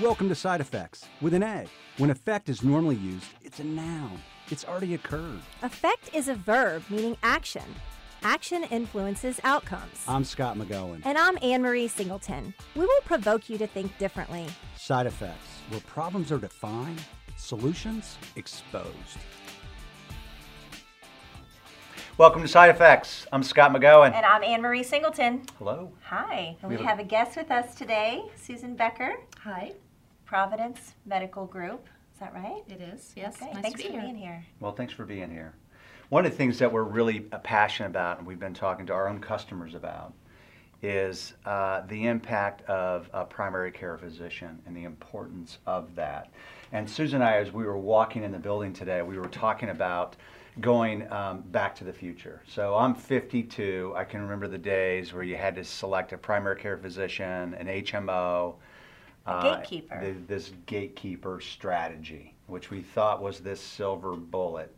Welcome to Side Affects with an A. When effect is normally used, it's a noun. It's already occurred. Effect is a verb meaning action. Action influences outcomes. I'm Scott McGowan. And I'm Anne Marie Singleton. We will provoke you to think differently. Side Affects, where problems are defined, solutions exposed. Welcome to Side Affects. I'm Scott McGowan. And I'm Anne Marie Singleton. Hello. Hi. And We we, have have a guest with us today, Susan Becker, Hi, Providence Medical Group. Is that right? it is. Yes, Okay. nice Thanks to be for here. being here. Well, thanks for being here. One of the things that we're really uh, passionate about, and we've been talking to our own customers about, is uh, the impact of a primary care physician and the importance of that. And Susan and I, as we were walking in the building today, we were talking about going um, back to the future. So I'm 52. I can remember the days where you had to select a primary care physician, an HMO, A gatekeeper. th- this gatekeeper strategy, which we thought was this silver bullet,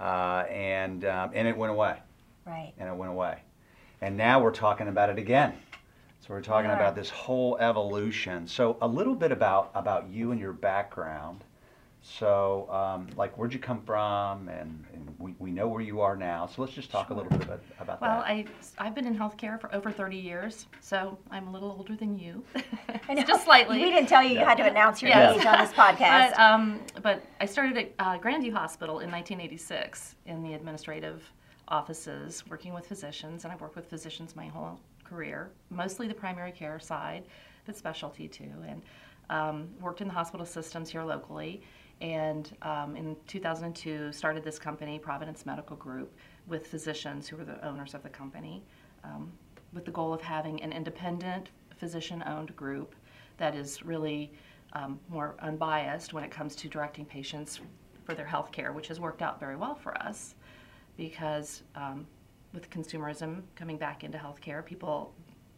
uh, and um, and it went away, Right. and it went away, and now we're talking about it again. So we're talking are. about this whole evolution. So a little bit about about you and your background. So um, like where'd you come from, and, and we, we know where you are now. So let's just talk a little bit about, about Well, that. I, I've been in healthcare for over 30 years, so I'm a little older than you. I know. Just slightly. We didn't tell you you had to announce your Yes. age on this podcast. But, um, but I started at uh, Grandview Hospital in 1986 in the administrative offices, working with physicians, and I've worked with physicians my whole career, mostly the primary care side, but specialty too, and um, worked in the hospital systems here locally. And um, in 2002, started this company, Providence Medical Group, with physicians who were the owners of the company, um, with the goal of having an independent, physician-owned group that is really um, more unbiased when it comes to directing patients for their health care, which has worked out very well for us because um, with consumerism coming back into healthcare, people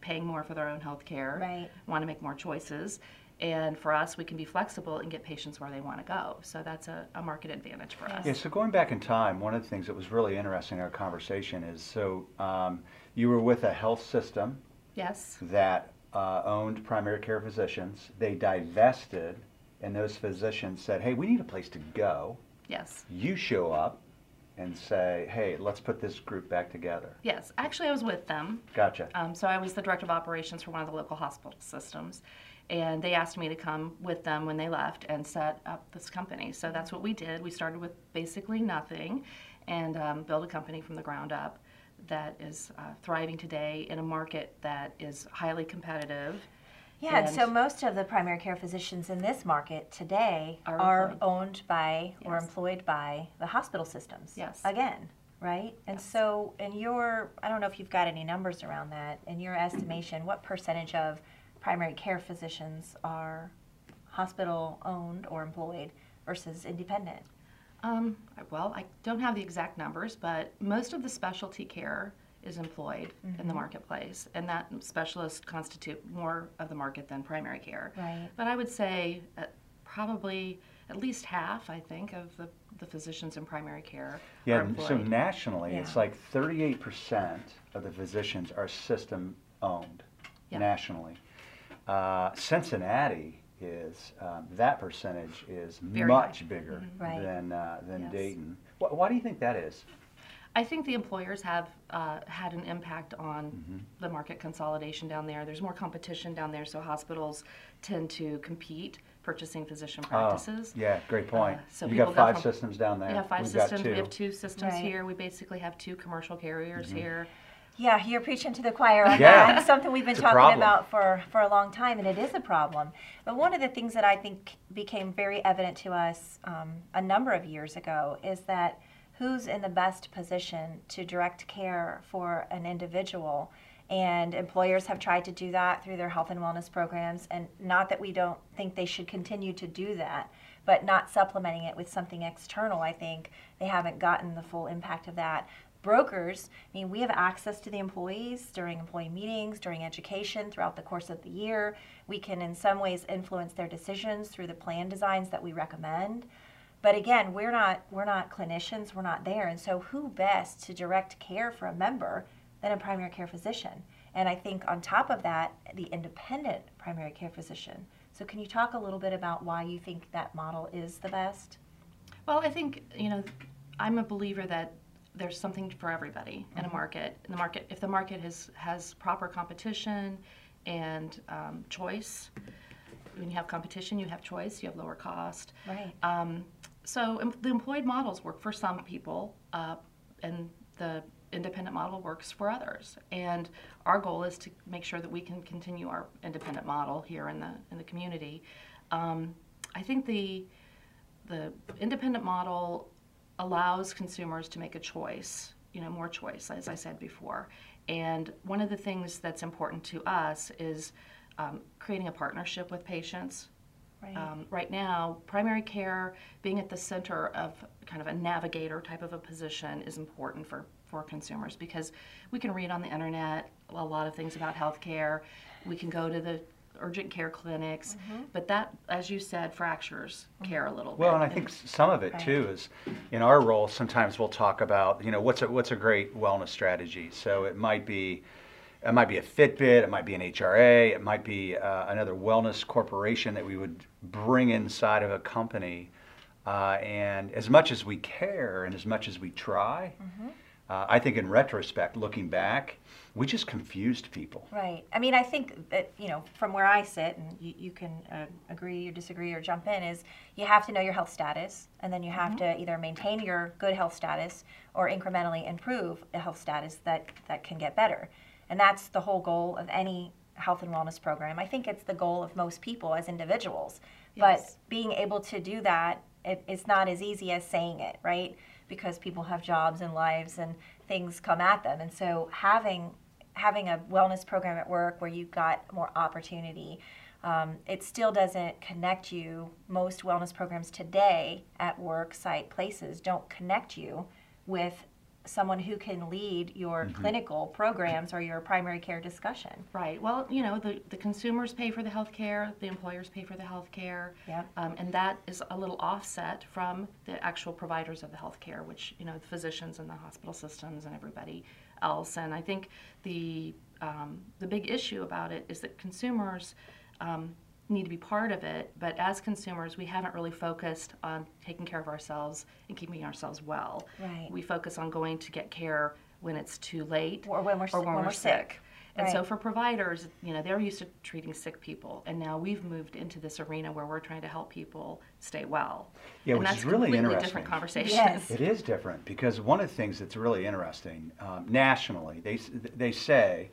paying more for their own health care Right. want to make more choices. And for us, we can be flexible and get patients where they want to go. So that's a, a market advantage for us. Yeah, so going back in time, one of the things that was really interesting in our conversation is so um, you were with a health system Yes. that uh, owned primary care physicians. They divested, and those physicians said, hey, we need a place to go. Yes. You show up and say, hey, let's put this group back together. Yes. Actually, I was with them. Gotcha. Um, so I was the director of operations for one of the local hospital systems, and they asked me to come with them when they left and set up this company. So that's what we did. We started with basically nothing, and um, built a company from the ground up that is uh, thriving today in a market that is highly competitive. Yeah, and so most of the primary care physicians in this market today Are are, owned by or employed by the hospital systems. Yes. Again, right? And Yes. so, in your, I don't know if you've got any numbers around that, in your estimation, what percentage of primary care physicians are hospital owned or employed versus independent? Um, well, I don't have the exact numbers, but most of the specialty care is employed in the marketplace, and that specialists constitute more of the market than primary care. Right. But I would say uh, probably at least half, I think, of the, the physicians in primary care Yeah, are so employed. nationally, it's like 38% of the physicians are system owned Yeah. nationally. Uh, Cincinnati is, um, that percentage is Very much high. bigger Right. than, uh, than Yes. Dayton. Wh- why do you think that is? I think the employers have uh, had an impact on Mm-hmm. the market consolidation down there. There's more competition down there, so hospitals tend to compete purchasing physician practices. Oh, yeah, great point. Uh, so you people got go five from- systems down there. We have five We've systems. Got We have two systems Right. here. We basically have two commercial carriers Mm-hmm. here. Yeah, you're preaching to the choir on Yeah. that. It's something we've been It's talking problem. about for, for a long time, and it is a problem. But one of the things that I think became very evident to us um, a number of years ago is that who's in the best position to direct care for an individual. And employers have tried to do that through their health and wellness programs. And not that we don't think they should continue to do that, but not supplementing it with something external, I think they haven't gotten the full impact of that brokers, I mean, we have access to the employees during employee meetings, during education, throughout the course of the year. We can, in some ways, influence their decisions through the plan designs that we recommend. But again, we're not we're not clinicians. We're not there, and so who best to direct care for a member than a primary care physician? And I think on top of that, the independent primary care physician. So can you talk a little bit about why you think that model is the best? Well, I think, you know, I'm a believer that there's something for everybody in a market. In the market, if the market has, has proper competition and um, choice, when you have competition, you have choice, you have lower cost. Right. Um, so the employed models work for some people, uh, and the independent model works for others. And our goal is to make sure that we can continue our independent model here in the in the community. Um, I think the the independent model allows consumers to make a choice, you know, more choice, as I said before. And one of the things that's important to us is um, creating a partnership with patients. Right. Um, right now, primary care being at the center of kind of a navigator type of a position is important for, for consumers because we can read on the internet a lot of things about healthcare. We can go to the urgent care clinics, Mm-hmm. but that, as you said, fractures care a little bit. Well, and I think some of it Right. too is, in our role, sometimes we'll talk about, you know, what's a, what's a great wellness strategy. So it might be, it might be a Fitbit, it might be an HRA, it might be uh, another wellness corporation that we would bring inside of a company. Uh, and as much as we care and as much as we try, uh, I think in retrospect, looking back, we just confused people. Right. I mean, I think that, you know, from where I sit, and you, you can uh, agree or disagree or jump in, is you have to know your health status, and then you have to either maintain your good health status or incrementally improve a health status that, that can get better. And that's the whole goal of any health and wellness program. I think it's the goal of most people as individuals. But being able to do that, it, it's not as easy as saying it, right? Because people have jobs and lives and things come at them. And so having having a wellness program at work where you've got more opportunity, um, it still doesn't connect you. Most wellness programs today at work site places don't connect you with someone who can lead your clinical programs or your primary care discussion. Right. Well, you know, the, the consumers pay for the health care, the employers pay for the health care. Yep. Um, and that is a little offset from the actual providers of the health care, which, you know, the physicians and the hospital systems and everybody else. And I think the, um, the big issue about it is that consumers um, need to be part of it, but as consumers, we haven't really focused on taking care of ourselves and keeping ourselves well. Right. We focus on going to get care when it's too late Or when we're si- when we're sick. and so for providers, you know, they're used to treating sick people, and now we've moved into this arena where we're trying to help people stay well. Yeah, and which that's is really completely interesting. different conversation. Yes. It is different because one of the things that's really interesting um, nationally, they, they say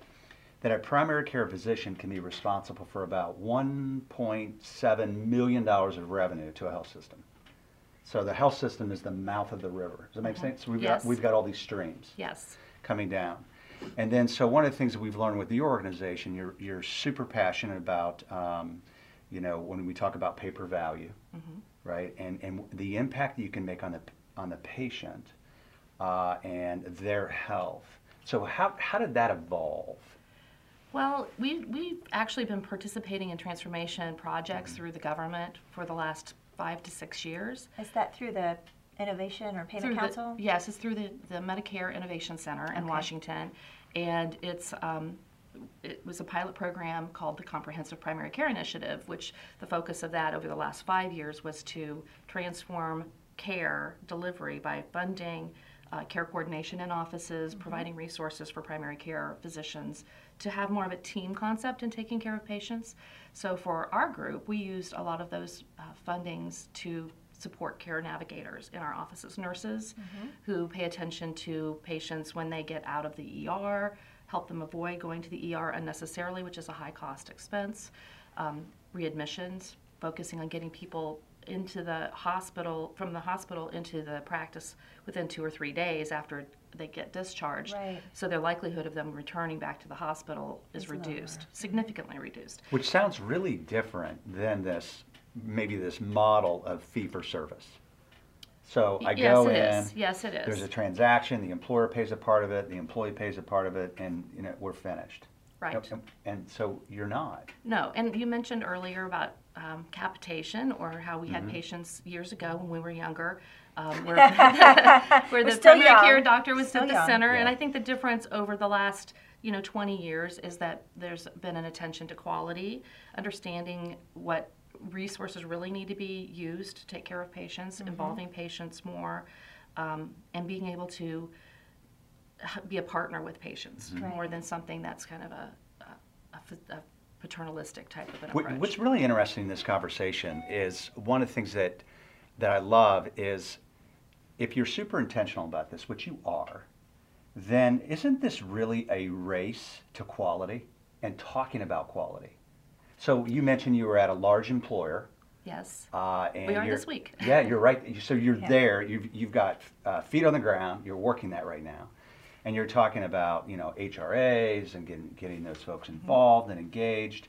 that a primary care physician can be responsible for about $1.7 million of revenue to a health system. So the health system is the mouth of the river. Does that make sense? We've, Mm-hmm. Yes. got, we've got all these streams Yes. coming down. And then, so one of the things that we've learned with your organization, you're, you're super passionate about, um, you know, when we talk about pay for value, right? And, and the impact that you can make on the, on the patient uh, and their health. So, how, how did that evolve? Well, we we've actually been participating in transformation projects through the government for the last five to six years. Is that through the Innovation or Through Payment the- Council? yes, it's through the, the Medicare Innovation Center in Okay. Washington, and it's um, it was a pilot program called the Comprehensive Primary Care Initiative, which the focus of that over the last five years was to transform care delivery by funding uh, care coordination in offices, providing resources for primary care physicians to have more of a team concept in taking care of patients. So for our group, we used a lot of those uh, fundings to support care navigators in our offices, nurses who pay attention to patients when they get out of the ER, help them avoid going to the ER unnecessarily, which is a high cost expense, um, readmissions, focusing on getting people into the hospital, from the hospital into the practice within two or three days after they get discharged. Right. So their likelihood of them returning back to the hospital is Is lower. reduced, significantly reduced. Which sounds really different than this, maybe this model of fee for service. So I yes, go it in. is. Yes, it is. There's a transaction, the employer pays a part of it, the employee pays a part of it, and, you know, we're finished. Right. And- And so you're not. No, and you mentioned earlier about um, capitation or how we Mm-hmm. had patients years ago when we were younger, um, where, where We're the still primary care doctor was Still at the young. center. And I think the difference over the last you know 20 years is that there's been an attention to quality, understanding what resources really need to be used to take care of patients, involving patients more, um, and being able to be a partner with patients more than something that's kind of a, a, a a paternalistic type of an approach. What's really interesting in this conversation is one of the things that that I love is if you're super intentional about this, which you are, then isn't this really a race to quality and talking about quality? So you mentioned you were at a large employer. yes. Uh, and We are this week. yeah, you're right. So you're Yeah. there. You've you've got uh, feet on the ground. You're working that right now, and you're talking about you know HRAs and getting getting those folks Mm-hmm. involved and engaged,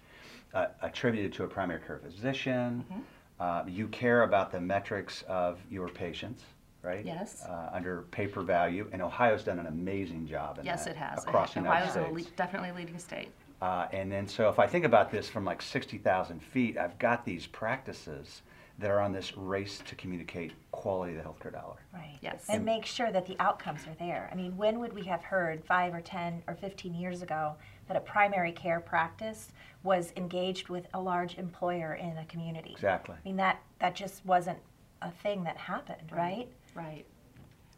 uh, attributed to a primary care physician. Mm-hmm. Uh, you care about the metrics of your patients, right? Yes. Uh, under pay for value, and Ohio's done an amazing job in Yes, that it has. across the United Ohio's a States. le- definitely leading state. Uh, and then, so if I think about this from like 60,000 feet, I've got these practices that are on this race to communicate quality of the healthcare dollar. Right. Yes. And make sure that the outcomes are there. I mean, when would we have heard five or 10 or 15 years ago that a primary care practice was engaged with a large employer in a community? Exactly. I mean, that, that just wasn't a thing that happened, right? Right. Right.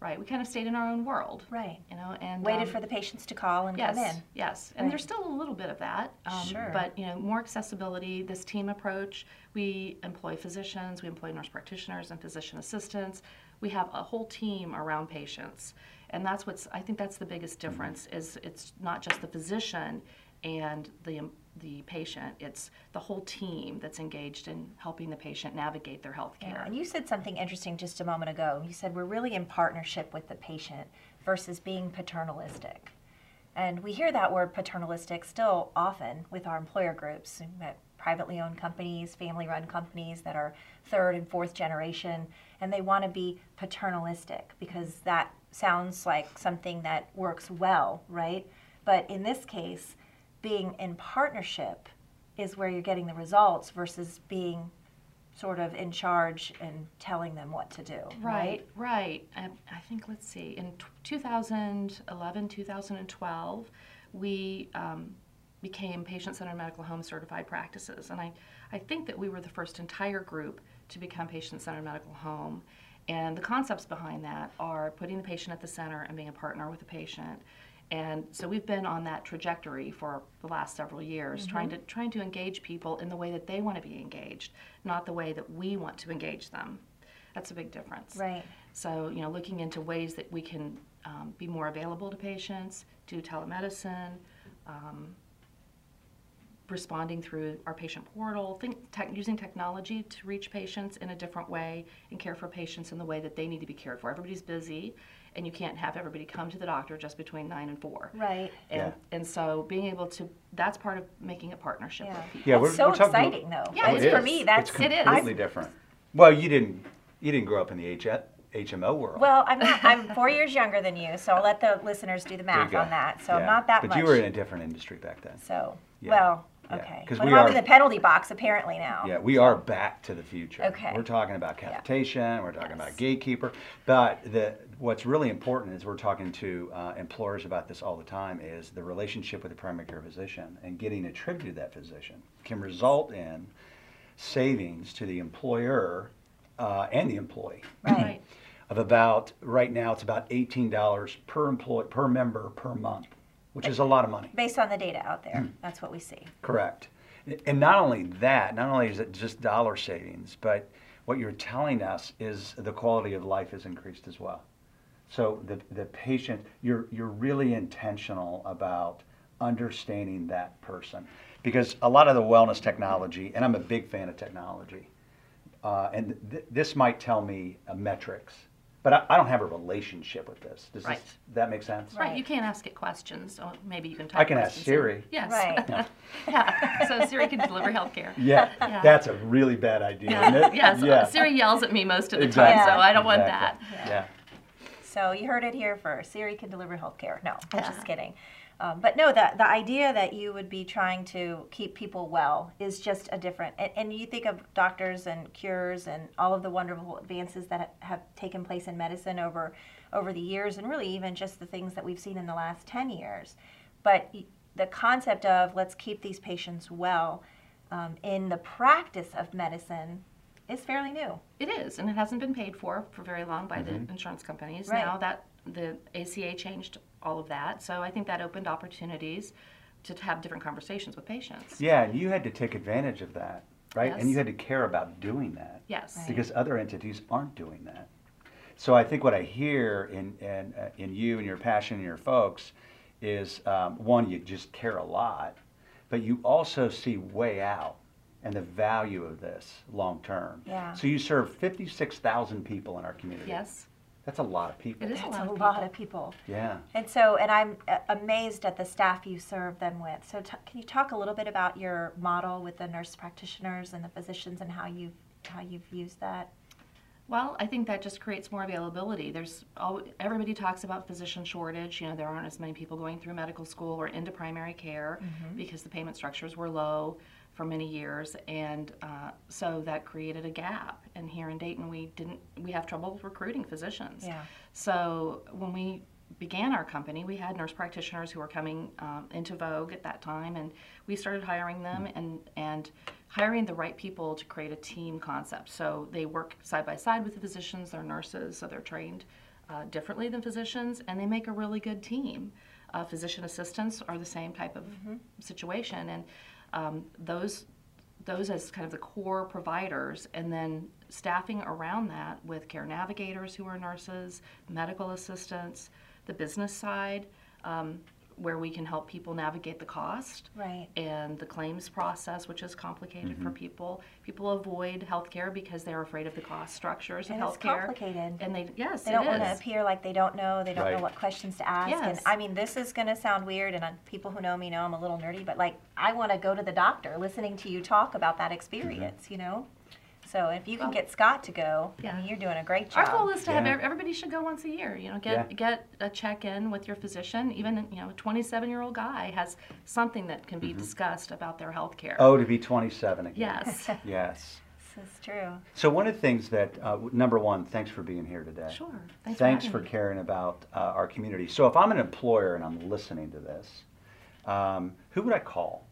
We kind of stayed in our own world. Right. You know, and Waited um, for the patients to call and yes, come in. Yes, and Right. there's still a little bit of that. Um, Sure. But you know, more accessibility. This team approach. We employ physicians. We employ nurse practitioners and physician assistants. We have a whole team around patients, and that's what's. I think that's the biggest Mm-hmm. difference. Is it's not just the physician and the the patient. It's the whole team that's engaged in helping the patient navigate their health Yeah, care. and you said something interesting just a moment ago. You said we're really in partnership with the patient versus being paternalistic. And we hear that word paternalistic still often with our employer groups, at privately owned companies, family run companies that are third and fourth generation, and they want to be paternalistic because that sounds like something that works well, right? But in this case, being in partnership is where you're getting the results versus being sort of in charge and telling them what to do. Right, right. I, I think, let's see, in t- 2011, 2012, we um, became patient centered medical home certified practices. And I, I think that we were the first entire group to become patient centered medical home. And the concepts behind that are putting the patient at the center and being a partner with the patient. And so we've been on that trajectory for the last several years, trying to trying to engage people in the way that they want to be engaged, not the way that we want to engage them. That's a big difference. Right. So, you know, looking into ways that we can um, be more available to patients, do telemedicine, um, responding through our patient portal, think, tech, using technology to reach patients in a different way and care for patients in the way that they need to be cared for. Everybody's busy, and you can't have everybody come to the doctor just between nine and four. Right. And, Yeah. and so being able to, that's part of making a partnership Yeah. with people. Yeah, we're- so we're talking- exciting, though. Yeah, oh, It's it for me, that's it's It is. completely different. Well, you didn't you didn't grow up in the H- HMO world. Well, I'm not. I'm four years younger than you, so I'll let the listeners do the math on that. So Yeah. I'm not that but much. you were in a different industry back then. So Yeah. well, Yeah. Okay. 'Cause But we are in the penalty box apparently now. Yeah, we are back to the future. Okay. We're talking about Yeah. capitation. We're talking about gatekeeper. But the what's really important is we're talking to uh, employers about this all the time. Is the relationship with the primary care physician and getting attributed to that physician can result in savings to the employer uh, and the employee Right. of about right now it's about eighteen dollars per employee per member per month, which is a lot of money. Based on the data out there, Hmm. that's what we see. Correct. And not only that, not only is it just dollar savings, but what you're telling us is the quality of life is increased as well. So the, the patient, you're, you're really intentional about understanding that person. Because a lot of the wellness technology, and I'm a big fan of technology, uh, and th- this might tell me uh, metrics, but I, I don't have a relationship with this. Does Right. this, that make sense? Right, Right. you can't ask it questions, so maybe you can type I can ask questions in. Siri. Yes. Right. yeah, so Siri can deliver healthcare. Yeah, Yeah. that's a really bad idea, isn't Yeah, it? yes, Yeah. Siri yells at me most of the Exactly. time, so I don't want that. Exactly. Yeah. So you heard it here first. Siri can deliver healthcare. No, I'm Yeah. just kidding. Um, but no, the, the idea that you would be trying to keep people well is just a different. And, and you think of doctors and cures and all of the wonderful advances that have taken place in medicine over over the years, and really even just the things that we've seen in the last ten years. but the concept of let's keep these patients well um, in the practice of medicine is fairly new. It is, and it hasn't been paid for for very long by the insurance companies. Right. Now that the ACA changed all of that, so I think that opened opportunities to have different conversations with patients. Yeah, and you had to take advantage of that, right? And you had to care about doing that. Yes. Right. Because other entities aren't doing that. So I think what I hear in, in, uh, in you and your passion and your folks is um, one, you just care a lot, but you also see way out and the value of this long term. Yeah. So you serve 56,000 people in our community. Yes, That's a lot of people. it is a That's lot a of lot people. of people. Yeah. And so, and I'm uh, amazed at the staff you serve them with. So, t- can you talk a little bit about your model with the nurse practitioners and the physicians and how you've how you've used that? Well, I think that just creates more availability. There's all, everybody talks about physician shortage. You know, there aren't as many people going through medical school or into primary care because the payment structures were low for many years, and uh, so that created a gap. And here in Dayton, we didn't we have trouble recruiting physicians. Yeah. So when we began our company, we had nurse practitioners who were coming um, into vogue at that time, and we started hiring them and and hiring the right people to create a team concept. So they work side by side with the physicians, they're nurses, so they're trained uh, differently than physicians, and they make a really good team. Uh, physician assistants are the same type of situation, and um, those those as kind of the core providers, and then staffing around that with care navigators who are nurses, medical assistants, the business side, um, where we can help people navigate the cost Right. and the claims process, which is complicated for people. People avoid healthcare because they're afraid of the cost structures of And it's healthcare. complicated. And they yes, They don't want to appear like they don't know. They don't know what questions to ask. And I mean, this is going to sound weird, and uh, people who know me know I'm a little nerdy. But like, I want to go to the doctor listening to you talk about that experience. You know. So if you can get Scott to go, I Yeah. mean, you're doing a great job. Our goal is to have Yeah. ev- everybody should go once a year. You know, get Yeah. get a check in with your physician. Even you know, a 27 year old guy has something that can be discussed about their health care. Mm-hmm. Oh, to be 27 again. yes, Yes. This is true. So one of the things that, uh, number one, thanks for being here today. sure. Thanks, Thanks for, for caring about uh, our community. So if I'm an employer and I'm listening to this, um, who would I call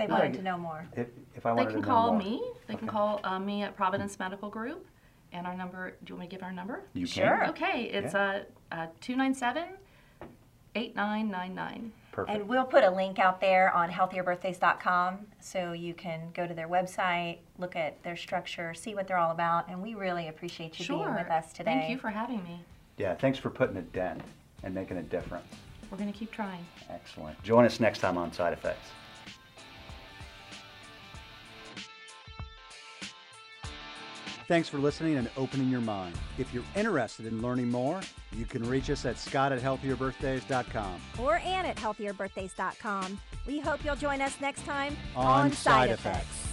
They Right. wanted to know more. if, if I They wanted can to know call more? me. They can call uh, me at Providence Medical Group, and our number. Do you want me to give our number? You Sure. can. Okay, it's uh, uh, 297 8999. Perfect. And we'll put a link out there on healthierbirthdays.com so you can go to their website, look at their structure, see what they're all about. And we really appreciate you being with us today. Thank you for having me. yeah, thanks for putting a dent and making a difference. We're going to keep trying. Excellent. Join us next time on Side Affects. Thanks for listening and opening your mind. If you're interested in learning more, you can reach us at scott at healthierbirthdays.com. Or Ann at healthierbirthdays.com. We hope you'll join us next time On Side Affects.